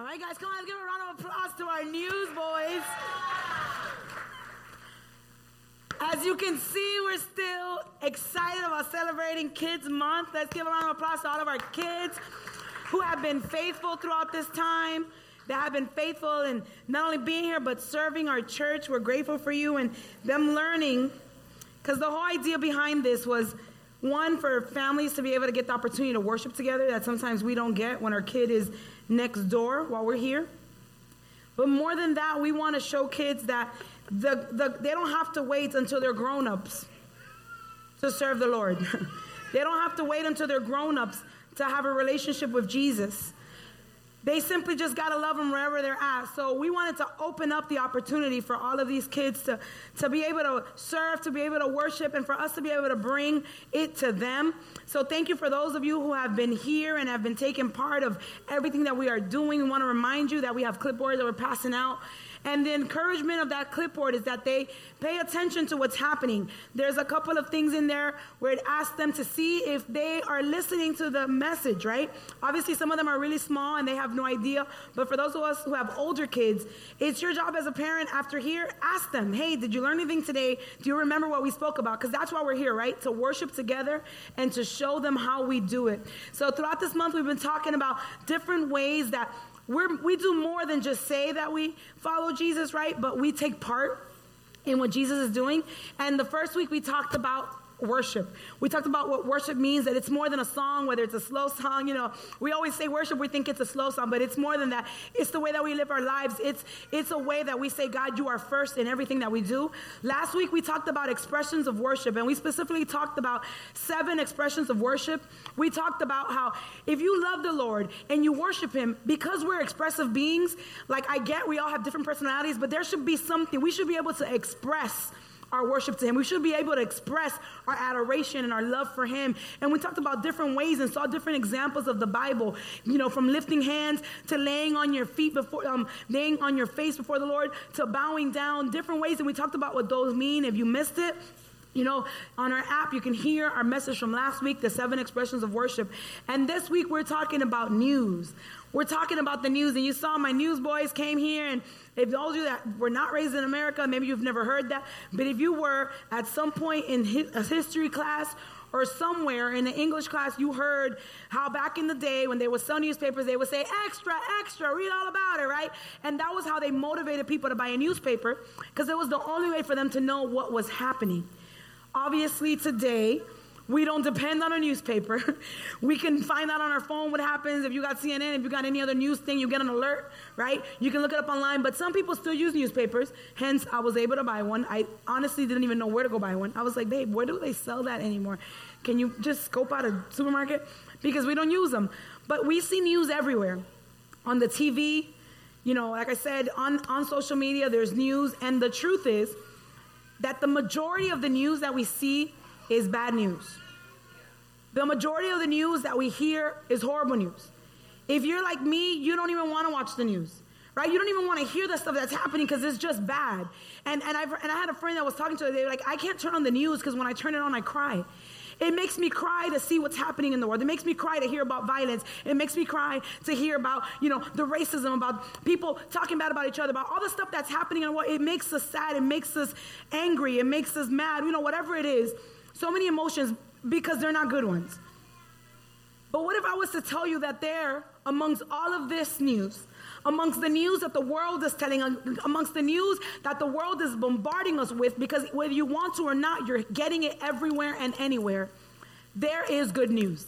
All right, guys, come on, let's give a round of applause to our newsboys. As you can see, we're still excited about celebrating Kids Month. Let's give a round of applause to all of our kids who have been faithful throughout this time, that have been faithful in not only being here, but serving our church. We're grateful for you and them learning, because the whole idea behind this was one, for families to be able to get the opportunity to worship together that sometimes we don't get when our kid is next door while we're here. But more than that, we want to show kids that the, the, they don't have to wait until they're grown ups to serve the Lord. they don't have to wait until they're grown ups to have a relationship with Jesus. They simply just got to love them wherever they're at. So we wanted to open up the opportunity for all of these kids to, to be able to serve, to be able to worship, and for us to be able to bring it to them. So thank you for those of you who have been here and have been taking part of everything that we are doing. We want to remind you that we have clipboards that we're passing out and the encouragement of that clipboard is that they pay attention to what's happening. There's a couple of things in there where it asks them to see if they are listening to the message, right? Obviously, some of them are really small and they have no idea. But for those of us who have older kids, it's your job as a parent after here, ask them, hey, did you learn anything today? Do you remember what we spoke about? Because that's why we're here, right? To worship together and to show them how we do it. So throughout this month, we've been talking about different ways that we're, we do more than just say that we follow Jesus, right? But we take part in what Jesus is doing. And the first week we talked about worship. We talked about what worship means, that it's more than a song, whether it's a slow song, you know. We always say worship, we think it's a slow song, but it's more than that. It's the way that we live our lives. It's it's a way that we say, God, you are first in everything that we do. Last week we talked about expressions of worship, and we specifically talked about seven expressions of worship. We talked about how if you love the Lord and you worship him, because we're expressive beings, like I get we all have different personalities, but there should be something we should be able to express our worship to Him. We should be able to express our adoration and our love for Him. And we talked about different ways and saw different examples of the Bible, you know, from lifting hands to laying on your feet before, um, laying on your face before the Lord to bowing down, different ways. And we talked about what those mean. If you missed it, you know, on our app, you can hear our message from last week, the seven expressions of worship. And this week, we're talking about news. We're talking about the news. And you saw my newsboys came here and if those of you that were not raised in America, maybe you've never heard that, but if you were at some point in a history class or somewhere in the English class, you heard how back in the day when they would sell newspapers, they would say, extra, extra, read all about it, right? And that was how they motivated people to buy a newspaper because it was the only way for them to know what was happening. Obviously, today, we don't depend on a newspaper. we can find out on our phone what happens. If you got CNN, if you got any other news thing, you get an alert, right? You can look it up online. But some people still use newspapers. Hence, I was able to buy one. I honestly didn't even know where to go buy one. I was like, babe, where do they sell that anymore? Can you just scope out a supermarket? Because we don't use them. But we see news everywhere on the TV. You know, like I said, on, on social media, there's news. And the truth is that the majority of the news that we see is bad news. The majority of the news that we hear is horrible news. If you're like me, you don't even want to watch the news, right? You don't even want to hear the stuff that's happening because it's just bad. And, and, I've, and I had a friend that was talking to her, they were like, I can't turn on the news because when I turn it on, I cry. It makes me cry to see what's happening in the world. It makes me cry to hear about violence. It makes me cry to hear about, you know, the racism, about people talking bad about each other, about all the stuff that's happening in the world. It makes us sad. It makes us angry. It makes us mad. You know, whatever it is. So many emotions because they're not good ones. But what if I was to tell you that there, amongst all of this news, amongst the news that the world is telling, amongst the news that the world is bombarding us with, because whether you want to or not, you're getting it everywhere and anywhere, there is good news.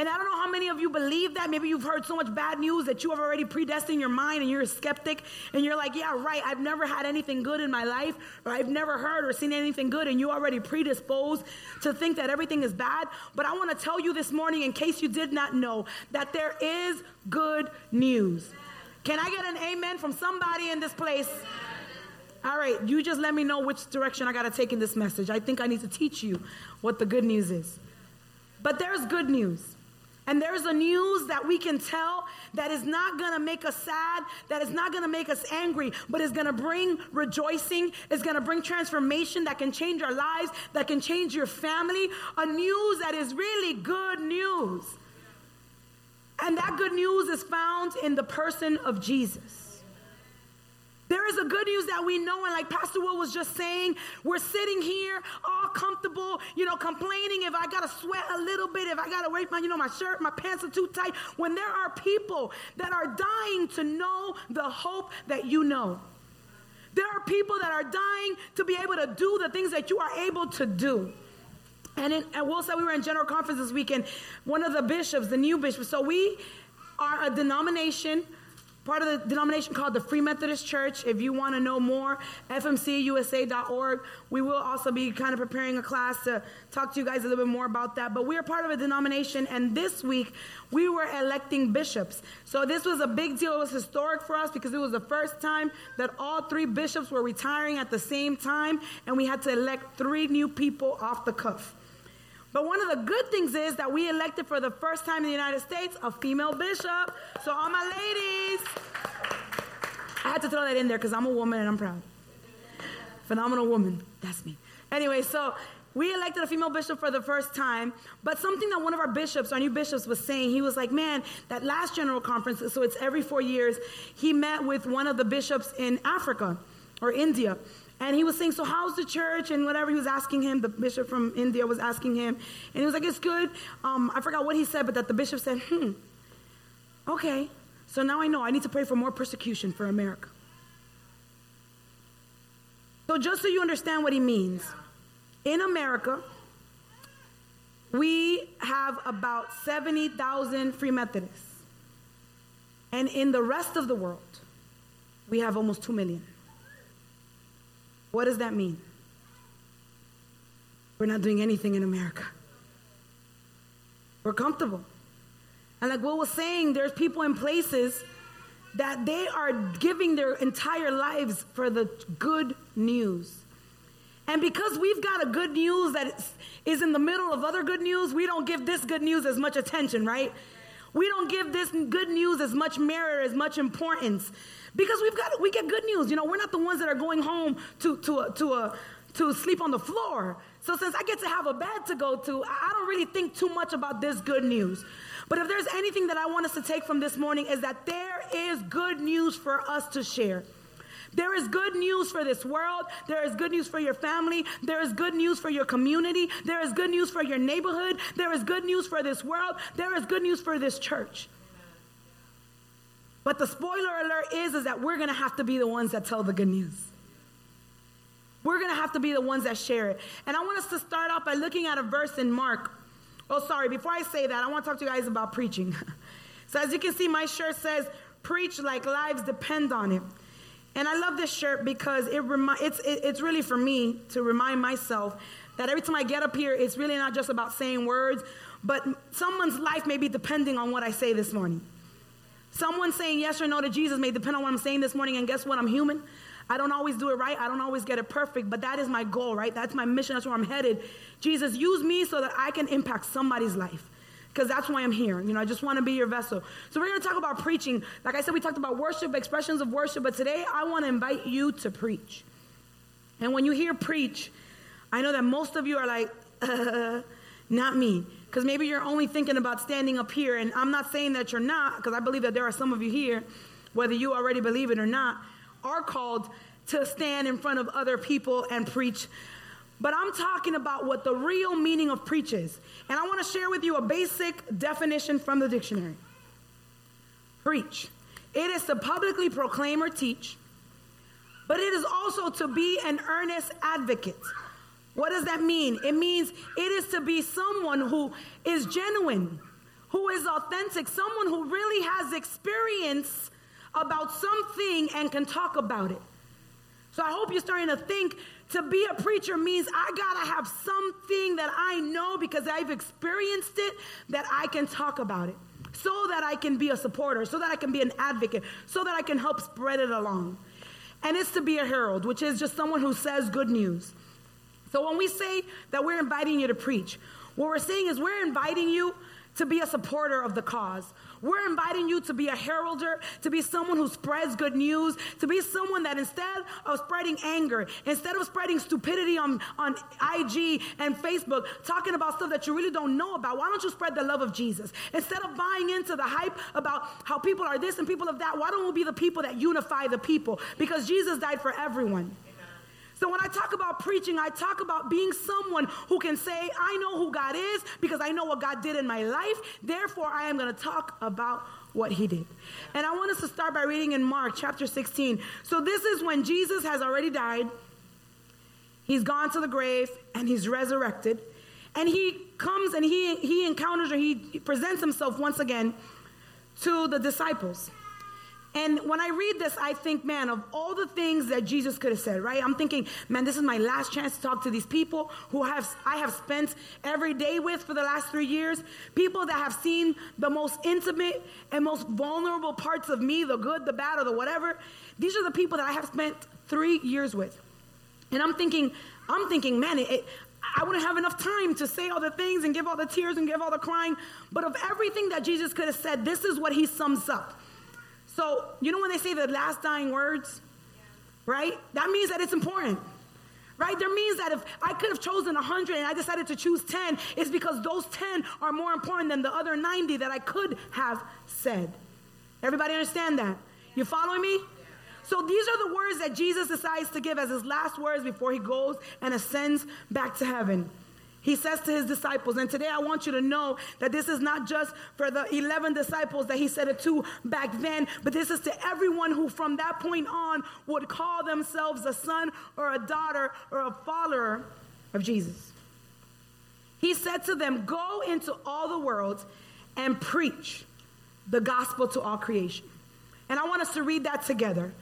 And I don't know how many of you believe that. Maybe you've heard so much bad news that you have already predestined your mind and you're a skeptic and you're like, yeah, right, I've never had anything good in my life or I've never heard or seen anything good and you already predisposed to think that everything is bad. But I want to tell you this morning, in case you did not know, that there is good news. Can I get an amen from somebody in this place? All right, you just let me know which direction I got to take in this message. I think I need to teach you what the good news is. But there's good news. And there's a news that we can tell that is not going to make us sad, that is not going to make us angry, but is going to bring rejoicing, is going to bring transformation that can change our lives, that can change your family. A news that is really good news. And that good news is found in the person of Jesus. There is a good news that we know, and like Pastor Will was just saying, we're sitting here all comfortable, you know, complaining if I gotta sweat a little bit, if I gotta wear my, you know, my shirt, my pants are too tight. When there are people that are dying to know the hope that you know. There are people that are dying to be able to do the things that you are able to do. And, in, and Will said we were in general conference this weekend. One of the bishops, the new bishop. So we are a denomination part of the denomination called the Free Methodist Church. If you want to know more, fmcusa.org. We will also be kind of preparing a class to talk to you guys a little bit more about that. But we are part of a denomination, and this week we were electing bishops. So this was a big deal. It was historic for us because it was the first time that all three bishops were retiring at the same time, and we had to elect three new people off the cuff. But one of the good things is that we elected for the first time in the United States a female bishop. So, all my ladies, I had to throw that in there because I'm a woman and I'm proud. Phenomenal woman. That's me. Anyway, so we elected a female bishop for the first time, but something that one of our bishops, our new bishops, was saying, he was like, man, that last general conference, so it's every four years, he met with one of the bishops in Africa or India. And he was saying, So, how's the church? And whatever he was asking him, the bishop from India was asking him. And he was like, It's good. Um, I forgot what he said, but that the bishop said, Hmm, okay. So now I know I need to pray for more persecution for America. So, just so you understand what he means, in America, we have about 70,000 Free Methodists. And in the rest of the world, we have almost 2 million. What does that mean? We're not doing anything in America. We're comfortable. And like Will was saying, there's people in places that they are giving their entire lives for the good news. And because we've got a good news that is in the middle of other good news, we don't give this good news as much attention, right? We don't give this good news as much merit, as much importance. Because we've got we get good news. You know, we're not the ones that are going home to to a, to a to sleep on the floor. So since I get to have a bed to go to, I don't really think too much about this good news. But if there's anything that I want us to take from this morning is that there is good news for us to share. There is good news for this world. There is good news for your family. There is good news for your community. There is good news for your neighborhood. There is good news for this world. There is good news for this church. But the spoiler alert is, is that we're going to have to be the ones that tell the good news. We're going to have to be the ones that share it. And I want us to start off by looking at a verse in Mark. Oh, sorry, before I say that, I want to talk to you guys about preaching. so, as you can see, my shirt says, Preach like lives depend on it. And I love this shirt because it remi- it's, it, it's really for me to remind myself that every time I get up here, it's really not just about saying words, but someone's life may be depending on what I say this morning. Someone saying yes or no to Jesus may depend on what I'm saying this morning, and guess what? I'm human. I don't always do it right. I don't always get it perfect, but that is my goal, right? That's my mission. That's where I'm headed. Jesus, use me so that I can impact somebody's life because that's why I'm here. You know, I just want to be your vessel. So we're going to talk about preaching. Like I said, we talked about worship, expressions of worship, but today I want to invite you to preach. And when you hear preach, I know that most of you are like, uh, not me. Because maybe you're only thinking about standing up here, and I'm not saying that you're not, because I believe that there are some of you here, whether you already believe it or not, are called to stand in front of other people and preach. But I'm talking about what the real meaning of preach is. And I want to share with you a basic definition from the dictionary. Preach. It is to publicly proclaim or teach, but it is also to be an earnest advocate what does that mean? It means it is to be someone who is genuine, who is authentic, someone who really has experience about something and can talk about it. So I hope you're starting to think to be a preacher means I got to have something that I know because I've experienced it that I can talk about it. So that I can be a supporter, so that I can be an advocate, so that I can help spread it along. And it's to be a herald, which is just someone who says good news. So when we say that we're inviting you to preach, what we're saying is we're inviting you to be a supporter of the cause. We're inviting you to be a heralder, to be someone who spreads good news, to be someone that instead of spreading anger, instead of spreading stupidity on, on IG and Facebook, talking about stuff that you really don't know about, why don't you spread the love of Jesus? Instead of buying into the hype about how people are this and people of that, why don't we be the people that unify the people? Because Jesus died for everyone. So when I talk about preaching, I talk about being someone who can say, I know who God is because I know what God did in my life. Therefore, I am going to talk about what he did. And I want us to start by reading in Mark chapter 16. So this is when Jesus has already died. He's gone to the grave and he's resurrected. And he comes and he, he encounters or he presents himself once again to the disciples. And when I read this, I think, man, of all the things that Jesus could have said, right? I'm thinking, man, this is my last chance to talk to these people who have I have spent every day with for the last three years. People that have seen the most intimate and most vulnerable parts of me, the good, the bad, or the whatever. These are the people that I have spent three years with. And I'm thinking, I'm thinking, man, it, it, I wouldn't have enough time to say all the things and give all the tears and give all the crying. But of everything that Jesus could have said, this is what he sums up. So, you know when they say the last dying words? Right? That means that it's important. Right? That means that if I could have chosen 100 and I decided to choose 10, it's because those 10 are more important than the other 90 that I could have said. Everybody understand that? You following me? So these are the words that Jesus decides to give as his last words before he goes and ascends back to heaven. He says to his disciples, and today I want you to know that this is not just for the 11 disciples that he said it to back then, but this is to everyone who from that point on would call themselves a son or a daughter or a follower of Jesus. He said to them, Go into all the world and preach the gospel to all creation. And I want us to read that together.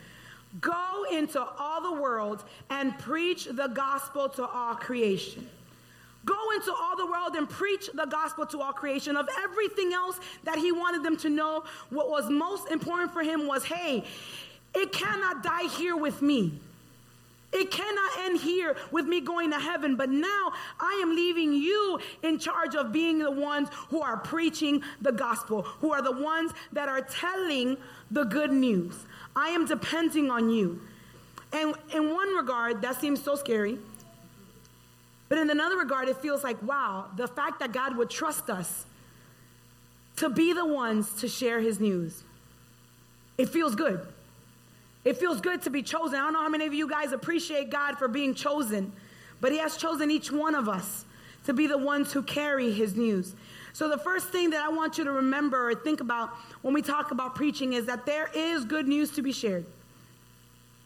Go into all the world and preach the gospel to all creation. Go into all the world and preach the gospel to all creation. Of everything else that he wanted them to know, what was most important for him was hey, it cannot die here with me. It cannot end here with me going to heaven, but now I am leaving you in charge of being the ones who are preaching the gospel, who are the ones that are telling the good news. I am depending on you. And in one regard, that seems so scary but in another regard, it feels like, wow, the fact that God would trust us to be the ones to share his news. It feels good. It feels good to be chosen. I don't know how many of you guys appreciate God for being chosen, but he has chosen each one of us to be the ones who carry his news. So, the first thing that I want you to remember or think about when we talk about preaching is that there is good news to be shared.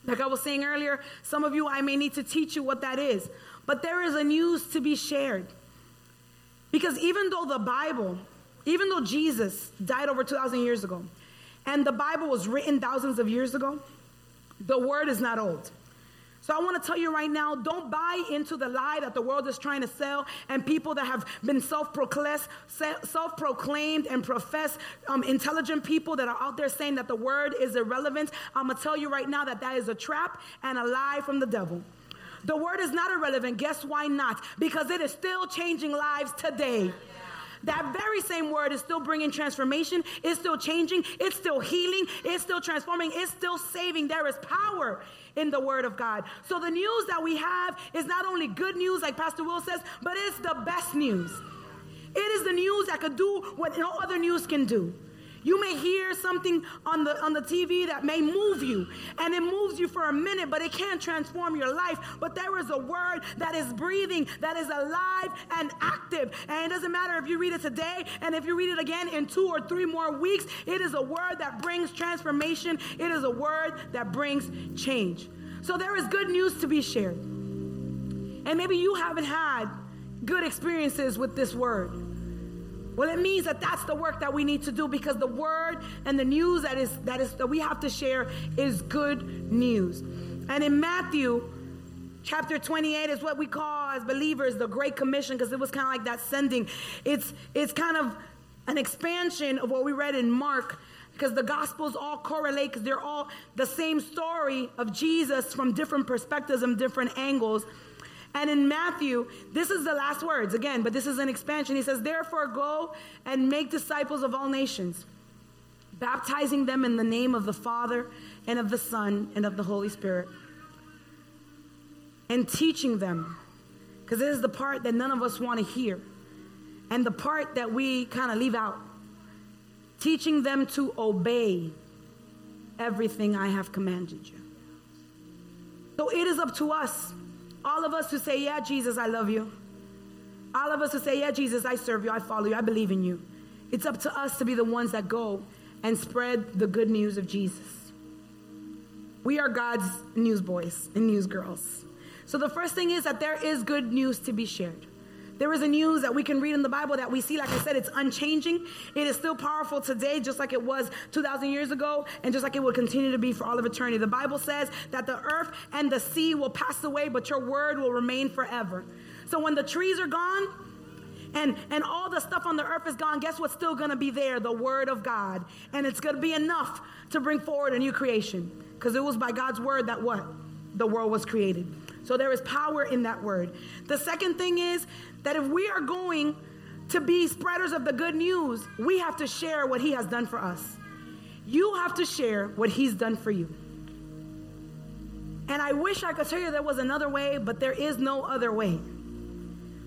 Like I was saying earlier, some of you, I may need to teach you what that is. But there is a news to be shared. Because even though the Bible, even though Jesus died over 2,000 years ago, and the Bible was written thousands of years ago, the word is not old. So I want to tell you right now don't buy into the lie that the world is trying to sell and people that have been self proclaimed and professed um, intelligent people that are out there saying that the word is irrelevant. I'm going to tell you right now that that is a trap and a lie from the devil. The word is not irrelevant. Guess why not? Because it is still changing lives today. That very same word is still bringing transformation. It's still changing. It's still healing. It's still transforming. It's still saving. There is power in the word of God. So the news that we have is not only good news, like Pastor Will says, but it's the best news. It is the news that could do what no other news can do. You may hear something on the on the TV that may move you, and it moves you for a minute, but it can't transform your life. But there is a word that is breathing, that is alive and active. And it doesn't matter if you read it today and if you read it again in two or three more weeks, it is a word that brings transformation. It is a word that brings change. So there is good news to be shared. And maybe you haven't had good experiences with this word. Well, it means that that's the work that we need to do because the word and the news that is that is that we have to share is good news. And in Matthew chapter 28 is what we call as believers the great commission because it was kind of like that sending. It's it's kind of an expansion of what we read in Mark because the gospels all correlate because they're all the same story of Jesus from different perspectives and different angles. And in Matthew, this is the last words again, but this is an expansion. He says, Therefore, go and make disciples of all nations, baptizing them in the name of the Father and of the Son and of the Holy Spirit, and teaching them, because this is the part that none of us want to hear, and the part that we kind of leave out teaching them to obey everything I have commanded you. So it is up to us, all of us who say, Yeah, Jesus, I love you. All of us who say, Yeah, Jesus, I serve you, I follow you, I believe in you. It's up to us to be the ones that go and spread the good news of Jesus. We are God's newsboys and newsgirls. So the first thing is that there is good news to be shared. There is a news that we can read in the Bible that we see, like I said, it's unchanging. It is still powerful today, just like it was 2,000 years ago, and just like it will continue to be for all of eternity. The Bible says that the earth and the sea will pass away, but your word will remain forever. So when the trees are gone, and and all the stuff on the earth is gone guess what's still going to be there the word of god and it's going to be enough to bring forward a new creation because it was by god's word that what the world was created so there is power in that word the second thing is that if we are going to be spreaders of the good news, we have to share what He has done for us. You have to share what He's done for you. And I wish I could tell you there was another way, but there is no other way.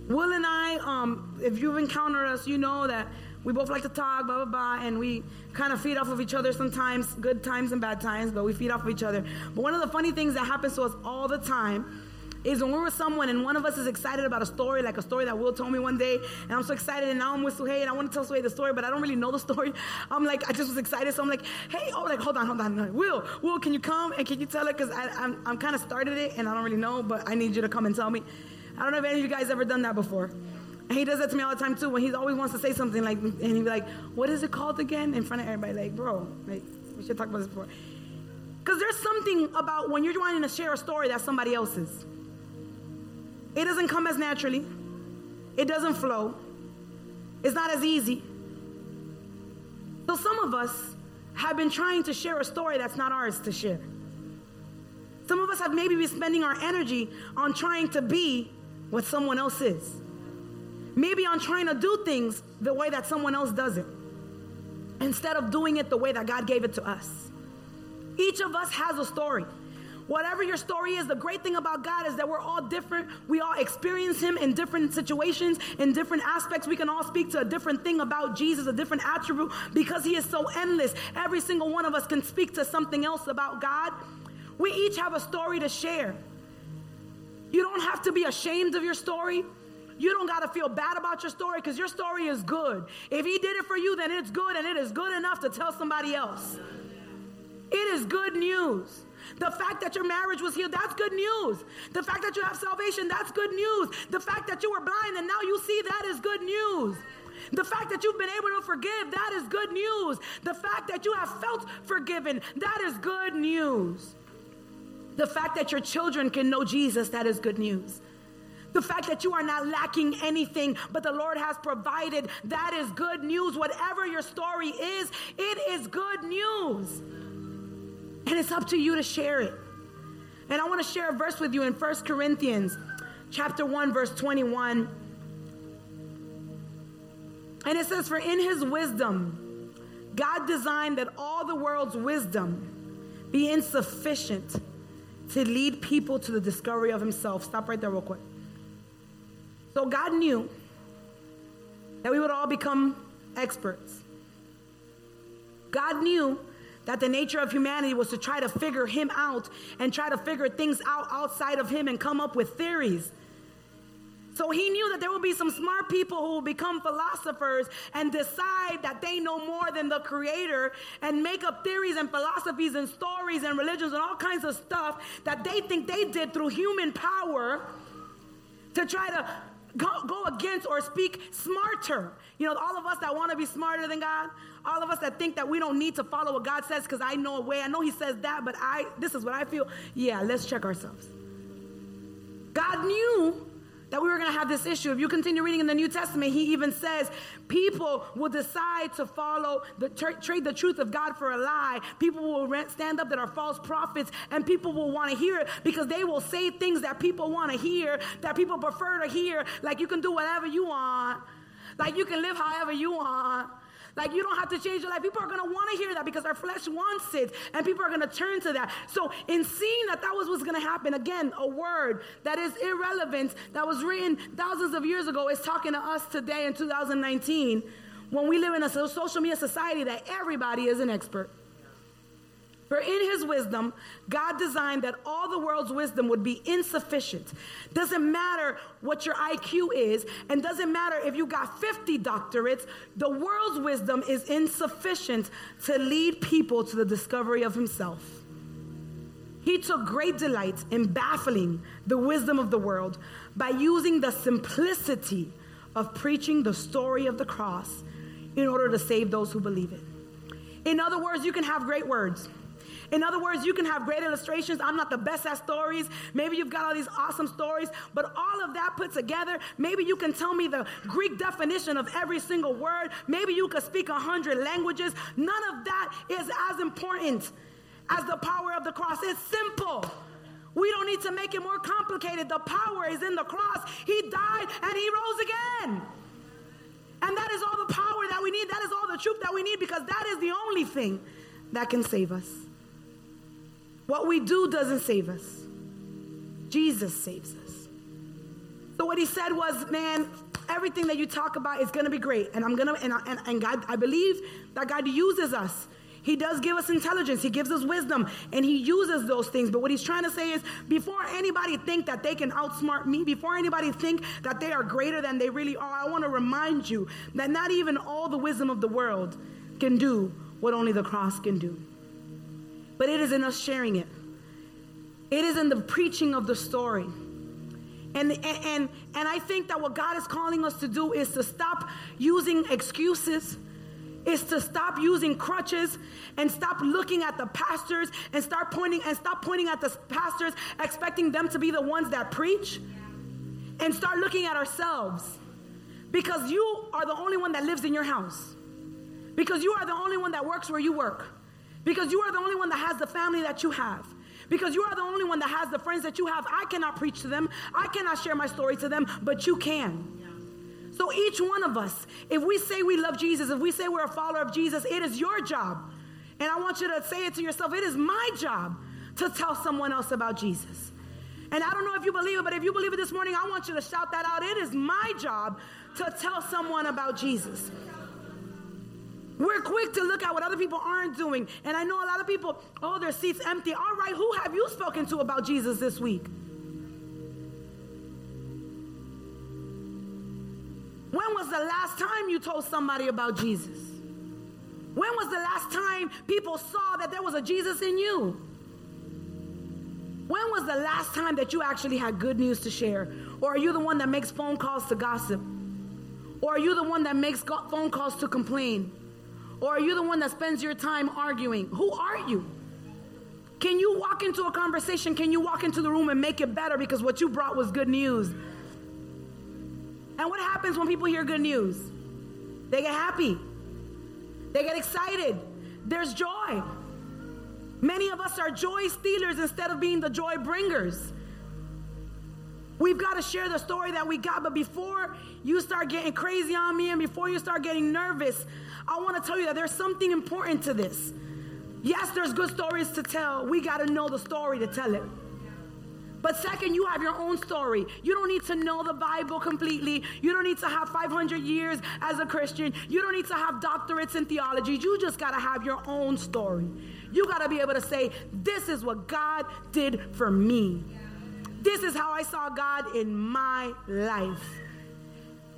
Will and I, um, if you've encountered us, you know that we both like to talk, blah, blah, blah, and we kind of feed off of each other sometimes, good times and bad times, but we feed off of each other. But one of the funny things that happens to us all the time is when we're with someone and one of us is excited about a story, like a story that Will told me one day, and I'm so excited, and now I'm with Suhey, and I want to tell Suhey the story, but I don't really know the story. I'm like, I just was excited, so I'm like, hey, oh, like, hold on, hold on. Will, Will, can you come and can you tell it? Because I'm, I'm kind of started it, and I don't really know, but I need you to come and tell me. I don't know if any of you guys ever done that before. And he does that to me all the time too. When he always wants to say something like, and he'd be like, "What is it called again?" In front of everybody, like, bro, like we should talk about this before. Because there's something about when you're wanting to share a story that's somebody else's. It doesn't come as naturally, it doesn't flow, it's not as easy. So some of us have been trying to share a story that's not ours to share. Some of us have maybe been spending our energy on trying to be what someone else is. Maybe on trying to do things the way that someone else does it, instead of doing it the way that God gave it to us. Each of us has a story. Whatever your story is, the great thing about God is that we're all different. We all experience Him in different situations, in different aspects. We can all speak to a different thing about Jesus, a different attribute, because He is so endless. Every single one of us can speak to something else about God. We each have a story to share. You don't have to be ashamed of your story. You don't got to feel bad about your story because your story is good. If He did it for you, then it's good and it is good enough to tell somebody else. It is good news. The fact that your marriage was healed, that's good news. The fact that you have salvation, that's good news. The fact that you were blind and now you see, that is good news. The fact that you've been able to forgive, that is good news. The fact that you have felt forgiven, that is good news. The fact that your children can know Jesus, that is good news. The fact that you are not lacking anything, but the Lord has provided, that is good news. Whatever your story is, it is good news. And it's up to you to share it. And I want to share a verse with you in 1 Corinthians chapter 1 verse 21. And it says for in his wisdom God designed that all the world's wisdom be insufficient to lead people to the discovery of himself. Stop right there real quick. So God knew that we would all become experts. God knew that the nature of humanity was to try to figure him out and try to figure things out outside of him and come up with theories. So he knew that there would be some smart people who will become philosophers and decide that they know more than the creator and make up theories and philosophies and stories and religions and all kinds of stuff that they think they did through human power to try to go, go against or speak smarter. You know, all of us that want to be smarter than God, all of us that think that we don't need to follow what God says because I know a way. I know He says that, but I this is what I feel. Yeah, let's check ourselves. God knew that we were going to have this issue. If you continue reading in the New Testament, he even says people will decide to follow the tra- trade the truth of God for a lie. People will stand up that are false prophets, and people will want to hear it because they will say things that people want to hear, that people prefer to hear. Like you can do whatever you want, like you can live however you want. Like you don't have to change your life. People are going to want to hear that because our flesh wants it, and people are going to turn to that. So, in seeing that that was what's going to happen, again, a word that is irrelevant that was written thousands of years ago is talking to us today in 2019 when we live in a social media society that everybody is an expert. For in his wisdom, God designed that all the world's wisdom would be insufficient. Doesn't matter what your IQ is, and doesn't matter if you got 50 doctorates, the world's wisdom is insufficient to lead people to the discovery of himself. He took great delight in baffling the wisdom of the world by using the simplicity of preaching the story of the cross in order to save those who believe it. In other words, you can have great words. In other words, you can have great illustrations. I'm not the best at stories. Maybe you've got all these awesome stories, but all of that put together, maybe you can tell me the Greek definition of every single word. Maybe you could speak a hundred languages. None of that is as important as the power of the cross. It's simple. We don't need to make it more complicated. The power is in the cross. He died and he rose again. And that is all the power that we need. That is all the truth that we need because that is the only thing that can save us. What we do doesn't save us. Jesus saves us. So what he said was, man, everything that you talk about is going to be great. And I'm going to, and, and, and God, I believe that God uses us. He does give us intelligence. He gives us wisdom and he uses those things. But what he's trying to say is before anybody think that they can outsmart me, before anybody think that they are greater than they really are, I want to remind you that not even all the wisdom of the world can do what only the cross can do but it is in us sharing it. It is in the preaching of the story. And, and, and I think that what God is calling us to do is to stop using excuses, is to stop using crutches and stop looking at the pastors and start pointing and stop pointing at the pastors, expecting them to be the ones that preach, and start looking at ourselves. Because you are the only one that lives in your house. Because you are the only one that works where you work. Because you are the only one that has the family that you have. Because you are the only one that has the friends that you have. I cannot preach to them. I cannot share my story to them, but you can. So each one of us, if we say we love Jesus, if we say we're a follower of Jesus, it is your job. And I want you to say it to yourself it is my job to tell someone else about Jesus. And I don't know if you believe it, but if you believe it this morning, I want you to shout that out. It is my job to tell someone about Jesus. We're quick to look at what other people aren't doing. And I know a lot of people, oh, their seats empty. All right, who have you spoken to about Jesus this week? When was the last time you told somebody about Jesus? When was the last time people saw that there was a Jesus in you? When was the last time that you actually had good news to share? Or are you the one that makes phone calls to gossip? Or are you the one that makes phone calls to complain? Or are you the one that spends your time arguing? Who are you? Can you walk into a conversation? Can you walk into the room and make it better because what you brought was good news? And what happens when people hear good news? They get happy, they get excited, there's joy. Many of us are joy stealers instead of being the joy bringers. We've got to share the story that we got, but before you start getting crazy on me and before you start getting nervous, I want to tell you that there's something important to this. Yes, there's good stories to tell. We got to know the story to tell it. But second, you have your own story. You don't need to know the Bible completely. You don't need to have 500 years as a Christian. You don't need to have doctorates in theology. You just got to have your own story. You got to be able to say, This is what God did for me. This is how I saw God in my life.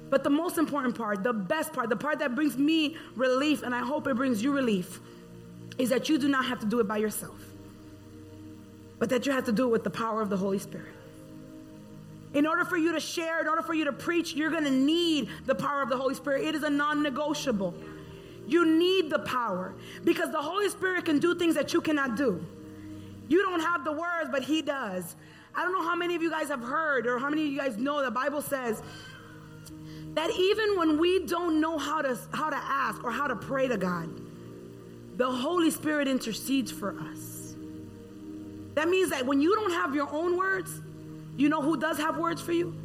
But the most important part, the best part, the part that brings me relief, and I hope it brings you relief, is that you do not have to do it by yourself, but that you have to do it with the power of the Holy Spirit. In order for you to share, in order for you to preach, you're going to need the power of the Holy Spirit. It is a non negotiable. You need the power because the Holy Spirit can do things that you cannot do. You don't have the words, but He does. I don't know how many of you guys have heard or how many of you guys know the Bible says that even when we don't know how to how to ask or how to pray to God, the Holy Spirit intercedes for us. That means that when you don't have your own words, you know who does have words for you?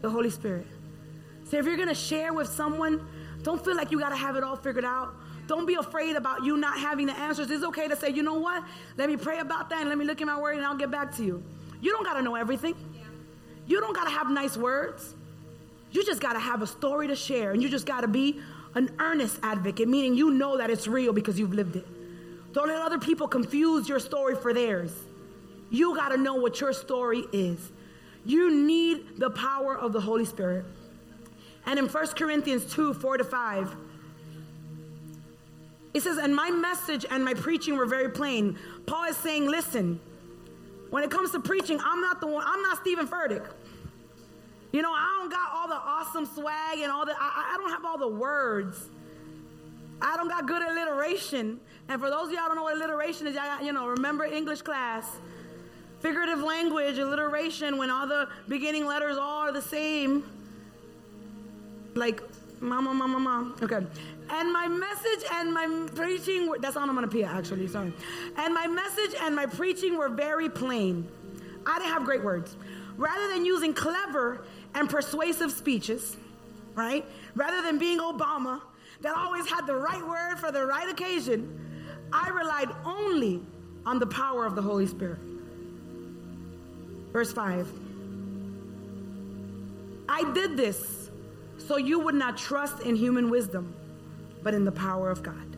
The Holy Spirit. So if you're to share with someone, don't feel like you got to have it all figured out. Don't be afraid about you not having the answers. It's okay to say, you know what? Let me pray about that and let me look at my word and I'll get back to you. You don't got to know everything. You don't got to have nice words. You just got to have a story to share and you just got to be an earnest advocate, meaning you know that it's real because you've lived it. Don't let other people confuse your story for theirs. You got to know what your story is. You need the power of the Holy Spirit. And in 1 Corinthians 2 4 to 5, it says, And my message and my preaching were very plain. Paul is saying, Listen, when it comes to preaching, I'm not the one, I'm not Steven Furtick. You know, I don't got all the awesome swag and all the, I, I don't have all the words. I don't got good alliteration. And for those of y'all don't know what alliteration is, y'all you know, remember English class. Figurative language, alliteration, when all the beginning letters all are the same. Like, mama, mama, mama. Okay. And my message and my preaching, were, that's onomatopoeia actually, sorry. And my message and my preaching were very plain. I didn't have great words. Rather than using clever and persuasive speeches, right? Rather than being Obama that always had the right word for the right occasion, I relied only on the power of the Holy Spirit. Verse 5. I did this so you would not trust in human wisdom, but in the power of God.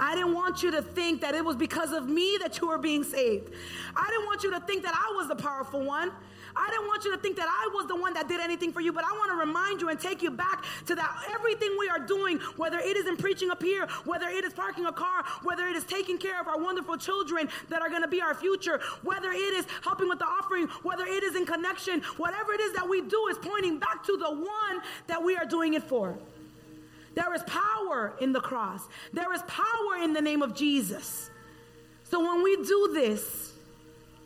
I didn't want you to think that it was because of me that you were being saved. I didn't want you to think that I was the powerful one. I didn't want you to think that I was the one that did anything for you, but I want to remind you and take you back to that everything we are doing, whether it is in preaching up here, whether it is parking a car, whether it is taking care of our wonderful children that are going to be our future, whether it is helping with the offering, whether it is in connection, whatever it is that we do is pointing back to the one that we are doing it for. There is power in the cross. There is power in the name of Jesus. So when we do this,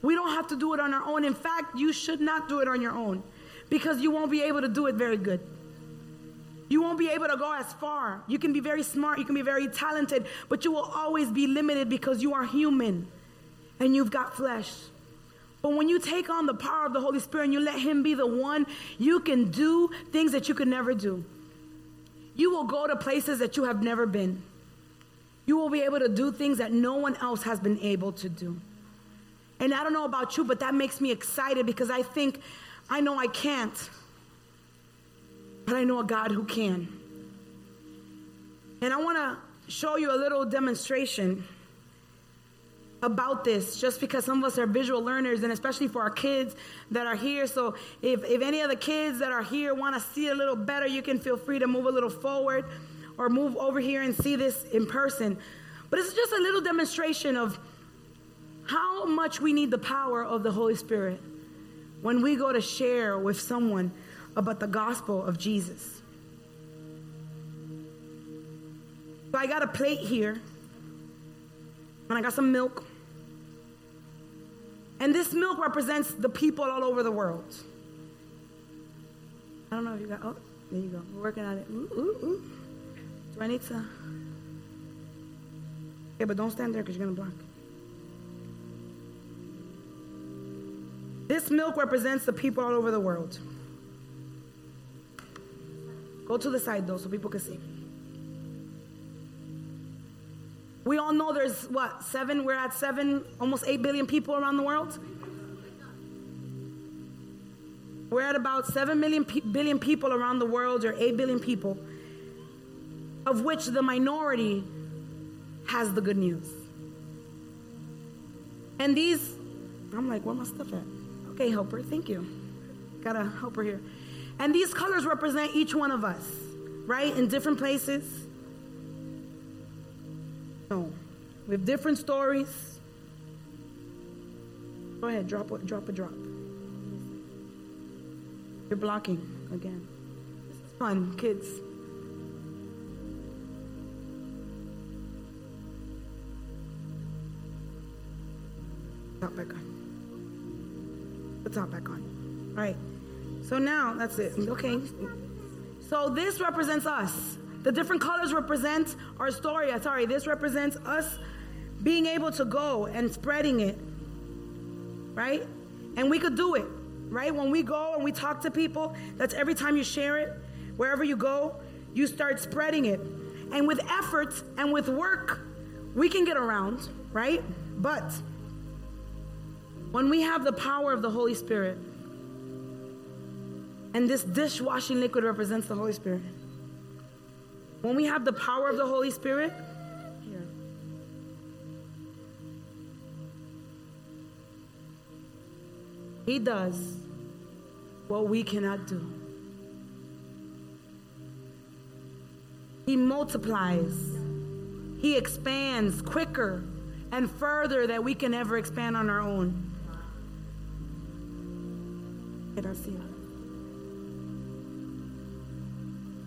we don't have to do it on our own. In fact, you should not do it on your own because you won't be able to do it very good. You won't be able to go as far. You can be very smart, you can be very talented, but you will always be limited because you are human and you've got flesh. But when you take on the power of the Holy Spirit and you let Him be the one, you can do things that you could never do. You will go to places that you have never been. You will be able to do things that no one else has been able to do. And I don't know about you, but that makes me excited because I think I know I can't, but I know a God who can. And I want to show you a little demonstration about this just because some of us are visual learners and especially for our kids that are here so if, if any of the kids that are here want to see a little better you can feel free to move a little forward or move over here and see this in person but it's just a little demonstration of how much we need the power of the Holy Spirit when we go to share with someone about the gospel of Jesus. So I got a plate here, and I got some milk. And this milk represents the people all over the world. I don't know if you got, oh, there you go. We're working on it. Ooh, ooh, ooh. Do I need to? Yeah, but don't stand there because you're going to block. This milk represents the people all over the world. Go to the side though so people can see. We all know there's what, seven? We're at seven, almost eight billion people around the world. We're at about seven million pe- billion people around the world, or eight billion people, of which the minority has the good news. And these, I'm like, where my stuff at? Okay, helper, thank you. Got a helper here. And these colors represent each one of us, right? In different places. No. We have different stories. Go ahead, drop a, drop a drop. You're blocking again. This is fun, kids. top back. The top back on. All right. So now that's it. Okay. So this represents us. The different colors represent our story. Uh, sorry, this represents us being able to go and spreading it. Right? And we could do it. Right? When we go and we talk to people, that's every time you share it, wherever you go, you start spreading it. And with efforts and with work, we can get around, right? But when we have the power of the Holy Spirit, and this dishwashing liquid represents the Holy Spirit. When we have the power of the Holy Spirit. He does what we cannot do. He multiplies. He expands quicker and further that we can ever expand on our own.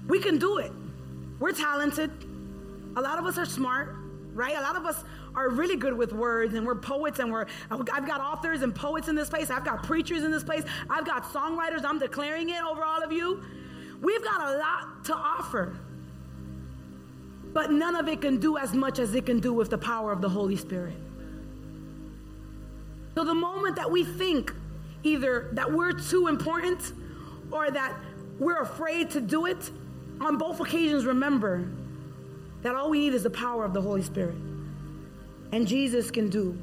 We can do it. We're talented. A lot of us are smart, right? A lot of us are really good with words and we're poets and we're I've got authors and poets in this place. I've got preachers in this place. I've got songwriters. I'm declaring it over all of you. We've got a lot to offer. But none of it can do as much as it can do with the power of the Holy Spirit. So the moment that we think either that we're too important or that we're afraid to do it, on both occasions, remember that all we need is the power of the Holy Spirit. And Jesus can do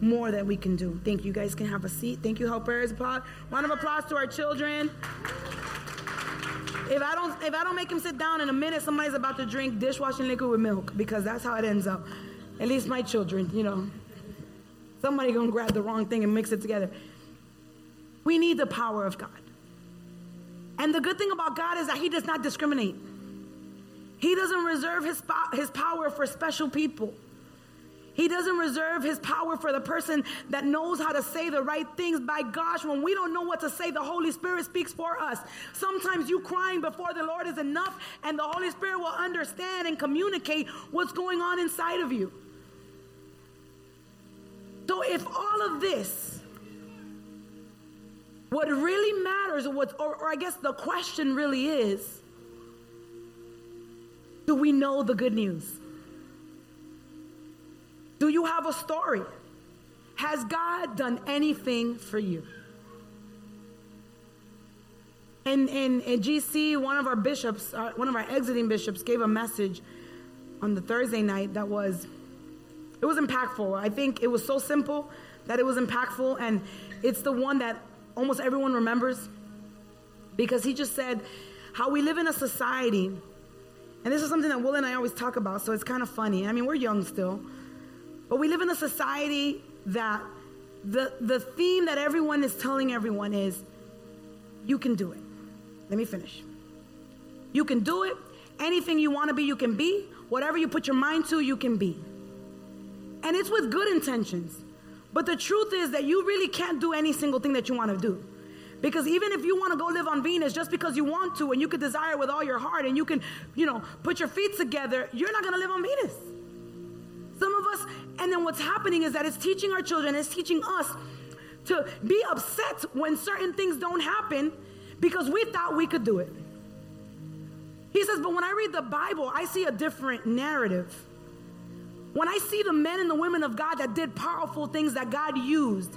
more than we can do. Thank you. You guys can have a seat. Thank you, helpers. Applaud. Round of applause to our children. If I don't if I don't make him sit down in a minute, somebody's about to drink dishwashing liquid with milk because that's how it ends up. At least my children, you know. Somebody gonna grab the wrong thing and mix it together. We need the power of God. And the good thing about God is that He does not discriminate. He doesn't reserve his, his power for special people. He doesn't reserve his power for the person that knows how to say the right things. By gosh, when we don't know what to say, the Holy Spirit speaks for us. Sometimes you crying before the Lord is enough, and the Holy Spirit will understand and communicate what's going on inside of you. So, if all of this, what really matters, or, or, or I guess the question really is, do we know the good news? Do you have a story? Has God done anything for you? And, in, in GC, one of our bishops, uh, one of our exiting bishops, gave a message on the Thursday night that was, it was impactful. I think it was so simple that it was impactful, and it's the one that almost everyone remembers because he just said how we live in a society and this is something that Will and I always talk about, so it's kind of funny. I mean, we're young still. But we live in a society that the, the theme that everyone is telling everyone is you can do it. Let me finish. You can do it. Anything you want to be, you can be. Whatever you put your mind to, you can be. And it's with good intentions. But the truth is that you really can't do any single thing that you want to do. Because even if you want to go live on Venus just because you want to and you could desire with all your heart and you can, you know, put your feet together, you're not going to live on Venus. Some of us, and then what's happening is that it's teaching our children, it's teaching us to be upset when certain things don't happen because we thought we could do it. He says, but when I read the Bible, I see a different narrative. When I see the men and the women of God that did powerful things that God used,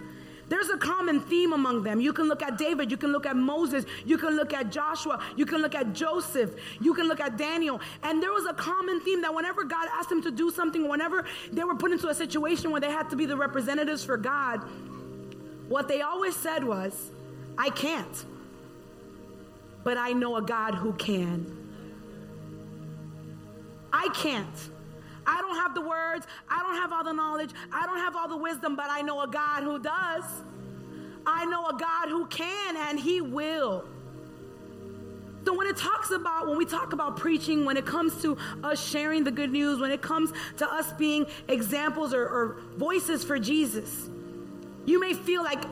there's a common theme among them. You can look at David, you can look at Moses, you can look at Joshua, you can look at Joseph, you can look at Daniel. And there was a common theme that whenever God asked them to do something, whenever they were put into a situation where they had to be the representatives for God, what they always said was, I can't, but I know a God who can. I can't. I don't have the words. I don't have all the knowledge. I don't have all the wisdom, but I know a God who does. I know a God who can and he will. So when it talks about, when we talk about preaching, when it comes to us sharing the good news, when it comes to us being examples or, or voices for Jesus, you may feel like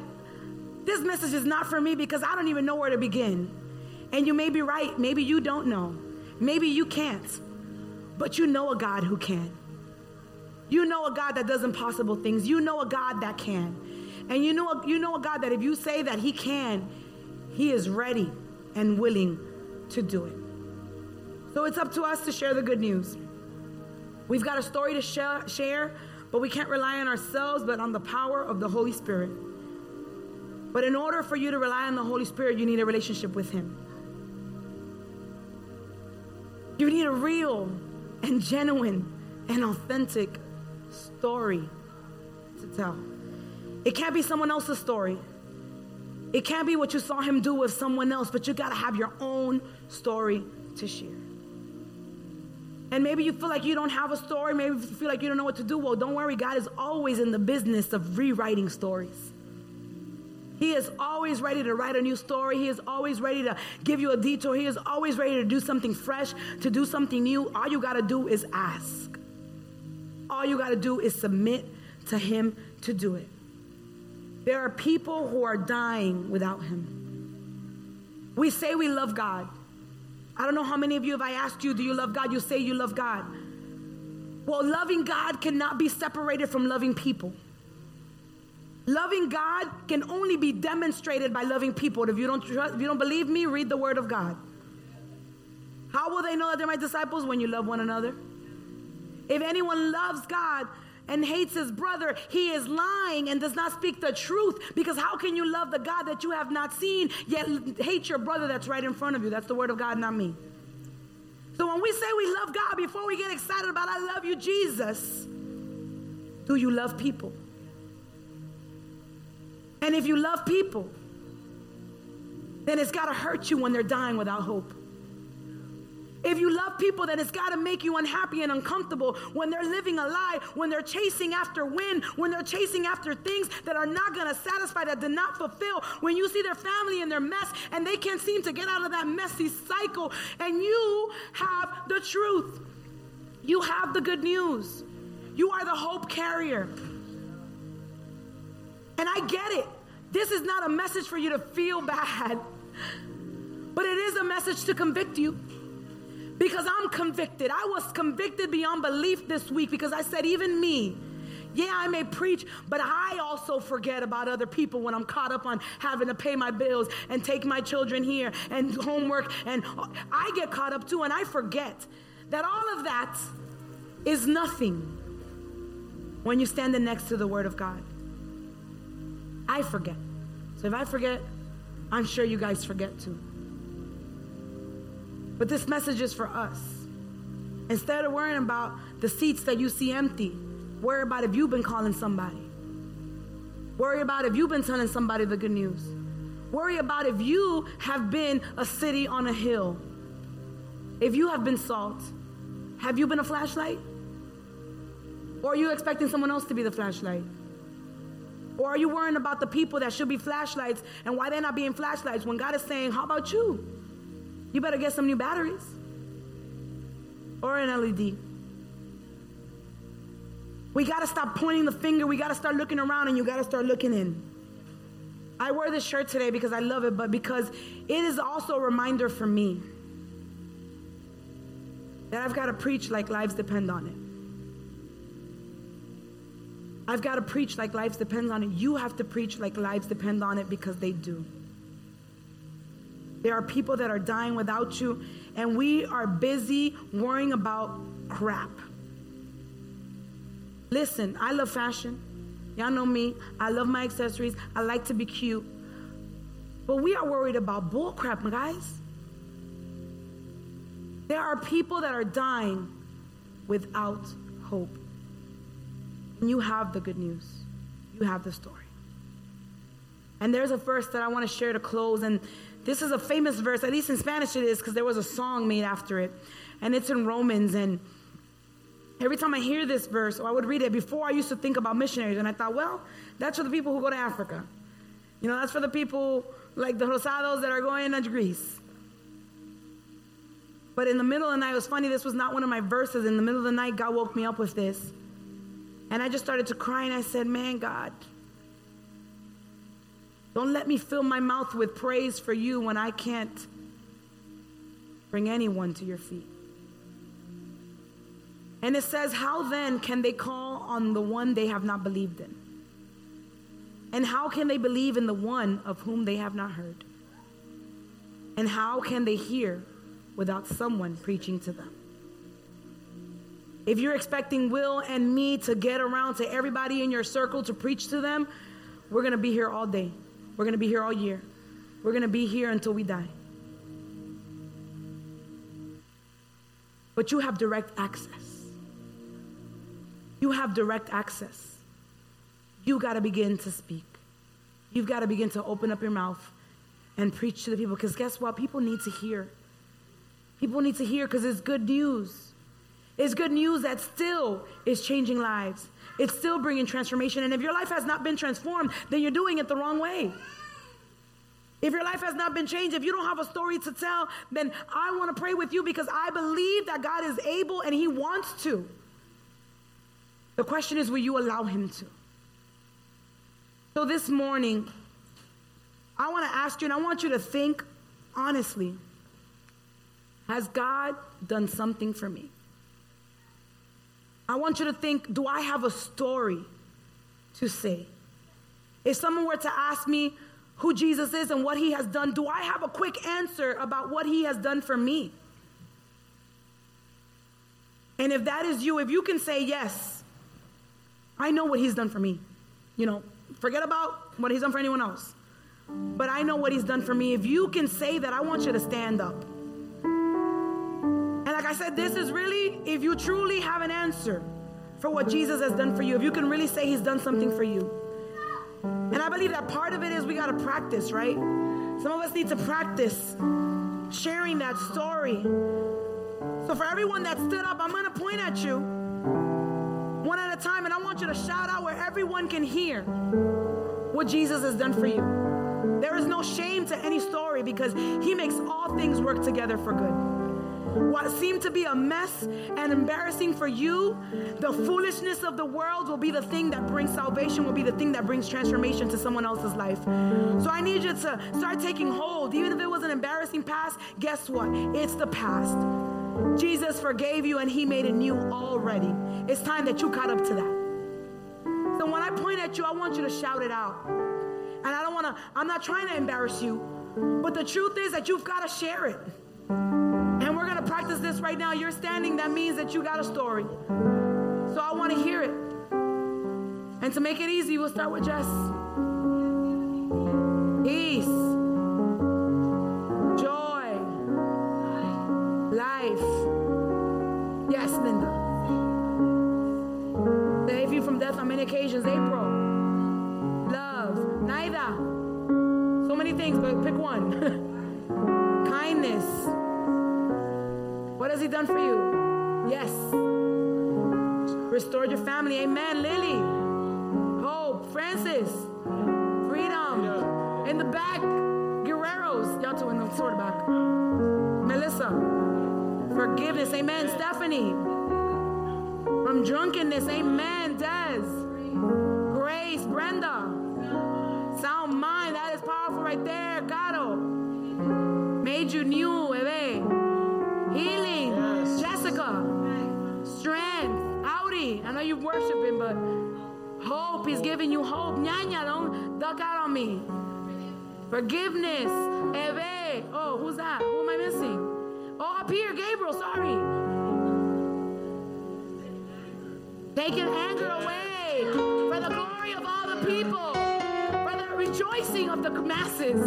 this message is not for me because I don't even know where to begin. And you may be right. Maybe you don't know. Maybe you can't. But you know a God who can. You know a God that does impossible things. You know a God that can. And you know, you know a God that if you say that He can, He is ready and willing to do it. So it's up to us to share the good news. We've got a story to share, but we can't rely on ourselves, but on the power of the Holy Spirit. But in order for you to rely on the Holy Spirit, you need a relationship with Him. You need a real and genuine and authentic story to tell. It can't be someone else's story. It can't be what you saw him do with someone else, but you got to have your own story to share. And maybe you feel like you don't have a story, maybe you feel like you don't know what to do. Well, don't worry, God is always in the business of rewriting stories. He is always ready to write a new story. He is always ready to give you a detour. He is always ready to do something fresh, to do something new. All you got to do is ask. All you got to do is submit to Him to do it. There are people who are dying without Him. We say we love God. I don't know how many of you, if I asked you, do you love God? You say you love God. Well, loving God cannot be separated from loving people. Loving God can only be demonstrated by loving people. If you don't trust, if you don't believe me, read the word of God. How will they know that they're my disciples when you love one another? If anyone loves God and hates his brother, he is lying and does not speak the truth. Because how can you love the God that you have not seen, yet hate your brother that's right in front of you? That's the word of God, not me. So when we say we love God, before we get excited about I love you, Jesus, do you love people? And if you love people, then it's got to hurt you when they're dying without hope. If you love people, then it's got to make you unhappy and uncomfortable when they're living a lie, when they're chasing after win, when they're chasing after things that are not going to satisfy, that did not fulfill. When you see their family in their mess and they can't seem to get out of that messy cycle, and you have the truth, you have the good news, you are the hope carrier. And I get it. This is not a message for you to feel bad, but it is a message to convict you. Because I'm convicted. I was convicted beyond belief this week because I said, even me, yeah, I may preach, but I also forget about other people when I'm caught up on having to pay my bills and take my children here and homework. And I get caught up too, and I forget that all of that is nothing when you're standing next to the Word of God. I forget. So if I forget, I'm sure you guys forget too. But this message is for us. Instead of worrying about the seats that you see empty, worry about if you've been calling somebody. Worry about if you've been telling somebody the good news. Worry about if you have been a city on a hill. If you have been salt, have you been a flashlight? Or are you expecting someone else to be the flashlight? Or are you worrying about the people that should be flashlights and why they're not being flashlights when God is saying, How about you? You better get some new batteries or an LED. We got to stop pointing the finger. We got to start looking around and you got to start looking in. I wear this shirt today because I love it, but because it is also a reminder for me that I've got to preach like lives depend on it. I've got to preach like lives depend on it. You have to preach like lives depend on it because they do. There are people that are dying without you, and we are busy worrying about crap. Listen, I love fashion. Y'all know me. I love my accessories. I like to be cute. But we are worried about bullcrap, guys. There are people that are dying without hope. You have the good news. You have the story. And there's a verse that I want to share to close. And this is a famous verse, at least in Spanish it is, because there was a song made after it. And it's in Romans. And every time I hear this verse, or I would read it, before I used to think about missionaries. And I thought, well, that's for the people who go to Africa. You know, that's for the people like the Rosados that are going to Greece. But in the middle of the night, it was funny, this was not one of my verses. In the middle of the night, God woke me up with this. And I just started to cry and I said, Man, God, don't let me fill my mouth with praise for you when I can't bring anyone to your feet. And it says, How then can they call on the one they have not believed in? And how can they believe in the one of whom they have not heard? And how can they hear without someone preaching to them? If you're expecting Will and me to get around to everybody in your circle to preach to them, we're going to be here all day. We're going to be here all year. We're going to be here until we die. But you have direct access. You have direct access. You got to begin to speak. You've got to begin to open up your mouth and preach to the people. Because guess what? People need to hear. People need to hear because it's good news. It's good news that still is changing lives. It's still bringing transformation. And if your life has not been transformed, then you're doing it the wrong way. If your life has not been changed, if you don't have a story to tell, then I want to pray with you because I believe that God is able and He wants to. The question is, will you allow Him to? So this morning, I want to ask you, and I want you to think honestly Has God done something for me? I want you to think do I have a story to say? If someone were to ask me who Jesus is and what he has done, do I have a quick answer about what he has done for me? And if that is you, if you can say yes, I know what he's done for me. You know, forget about what he's done for anyone else. But I know what he's done for me. If you can say that, I want you to stand up. I said, this is really, if you truly have an answer for what Jesus has done for you, if you can really say he's done something for you. And I believe that part of it is we got to practice, right? Some of us need to practice sharing that story. So for everyone that stood up, I'm going to point at you one at a time, and I want you to shout out where everyone can hear what Jesus has done for you. There is no shame to any story because he makes all things work together for good. What seemed to be a mess and embarrassing for you, the foolishness of the world will be the thing that brings salvation, will be the thing that brings transformation to someone else's life. So I need you to start taking hold. Even if it was an embarrassing past, guess what? It's the past. Jesus forgave you and he made it new already. It's time that you caught up to that. So when I point at you, I want you to shout it out. And I don't want to, I'm not trying to embarrass you, but the truth is that you've got to share it. And we're going to practice this right now. You're standing, that means that you got a story. So I want to hear it. And to make it easy, we'll start with Jess. Peace, joy, life. Yes, Linda. Save you from death on many occasions. April. Love. Neither. So many things, but pick one. What has he done for you? Yes. Restored your family. Amen. Lily. Hope. Francis. Freedom. In the back. Guerreros. Y'all two in the sort of back. Melissa. Forgiveness. Amen. Stephanie. From drunkenness. Amen. Des. Giving you hope. Nyanya, don't duck out on me. Forgiveness. Eve. Oh, who's that? Who am I missing? Oh, up here, Gabriel. Sorry. Taking anger away for the glory of all the people, for the rejoicing of the masses.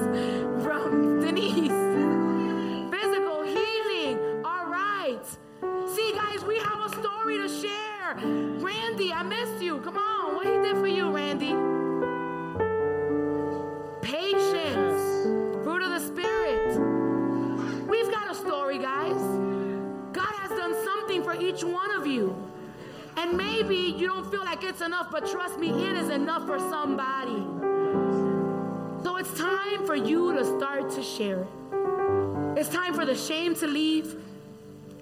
From Denise. Physical healing. All right. See, guys, we have a story to share. Randy, I missed you. Come on. What he did for you, Randy? Patience. Fruit of the Spirit. We've got a story, guys. God has done something for each one of you. And maybe you don't feel like it's enough, but trust me, it is enough for somebody. So it's time for you to start to share it. It's time for the shame to leave.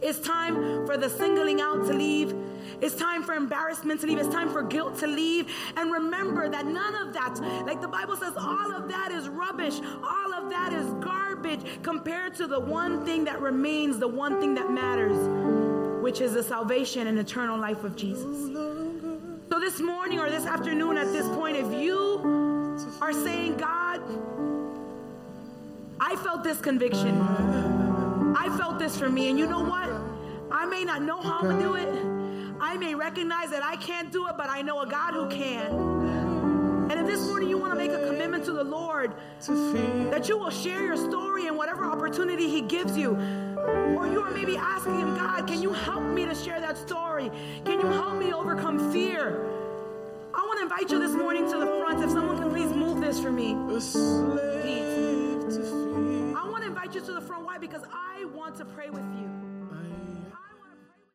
It's time for the singling out to leave. It's time for embarrassment to leave. It's time for guilt to leave. And remember that none of that, like the Bible says, all of that is rubbish. All of that is garbage compared to the one thing that remains, the one thing that matters, which is the salvation and eternal life of Jesus. So this morning or this afternoon at this point, if you are saying, God, I felt this conviction. I felt this for me. And you know what? I may not know how to do it. I may recognize that I can't do it, but I know a God who can. And if this morning you want to make a commitment to the Lord, that you will share your story and whatever opportunity He gives you. Or you are maybe asking Him, God, can you help me to share that story? Can you help me overcome fear? I want to invite you this morning to the front. If someone can please move this for me. Please. I want to invite you to the front. Why? Because I want to pray with you.